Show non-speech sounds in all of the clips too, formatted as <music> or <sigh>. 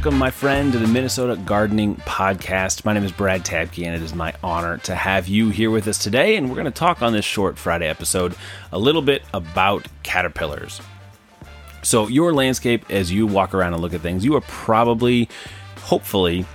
welcome, my friend, to the Minnesota Gardening Podcast. My name is Brad Tabke, and it is my honor to have you here with us today. And we're going to talk on this short Friday episode a little bit about caterpillars. So, your landscape, as you walk around and look at things, you are probably, hopefully,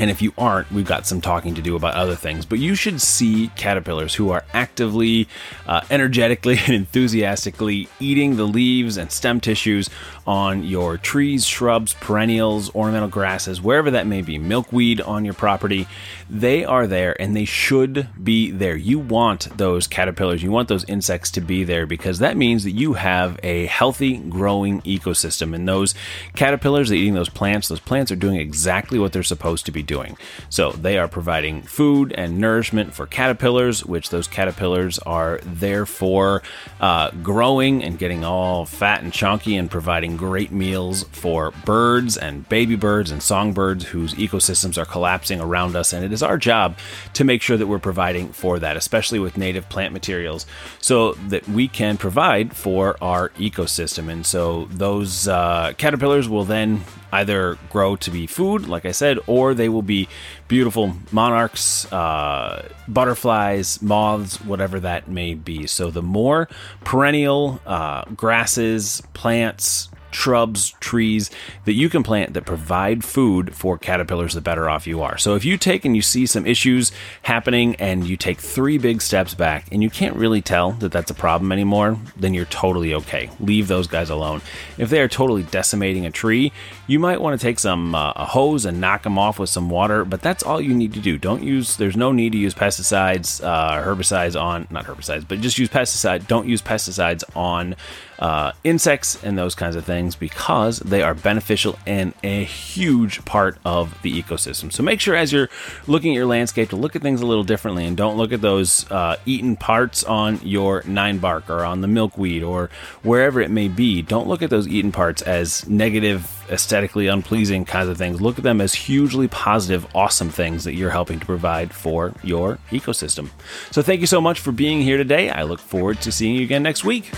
and if you aren't, we've got some talking to do about other things. But you should see caterpillars who are actively, uh, energetically, <laughs> and enthusiastically eating the leaves and stem tissues on your trees, shrubs, perennials, ornamental grasses, wherever that may be, milkweed on your property. They are there and they should be there. You want those caterpillars, you want those insects to be there because that means that you have a healthy, growing ecosystem. And those caterpillars that are eating those plants, those plants are doing exactly what they're supposed to be doing. So they are providing food and nourishment for caterpillars, which those caterpillars are there for uh, growing and getting all fat and chunky and providing great meals for birds and baby birds and songbirds whose ecosystems are collapsing around us. And it is our job to make sure that we're providing for that, especially with native plant materials, so that we can provide for our ecosystem. And so those uh, caterpillars will then either grow to be food, like I said, or they will be beautiful monarchs, uh, butterflies, moths, whatever that may be. So the more perennial uh, grasses, plants, shrubs, trees that you can plant that provide food for caterpillars, the better off you are. So if you take and you see some issues happening and you take three big steps back and you can't really tell that that's a problem anymore, then you're totally okay. Leave those guys alone. If they are totally decimating a tree, you might want to take some uh, a hose and knock them off with some water, but that's all you need to do. Don't use, there's no need to use pesticides, uh, herbicides on, not herbicides, but just use pesticide. Don't use pesticides on uh, insects and those kinds of things because they are beneficial and a huge part of the ecosystem. So make sure as you're looking at your landscape to look at things a little differently and don't look at those uh, eaten parts on your nine bark or on the milkweed or wherever it may be. Don't look at those eaten parts as negative, aesthetically unpleasing kinds of things. Look at them as hugely positive, awesome things that you're helping to provide for your ecosystem. So thank you so much for being here today. I look forward to seeing you again next week.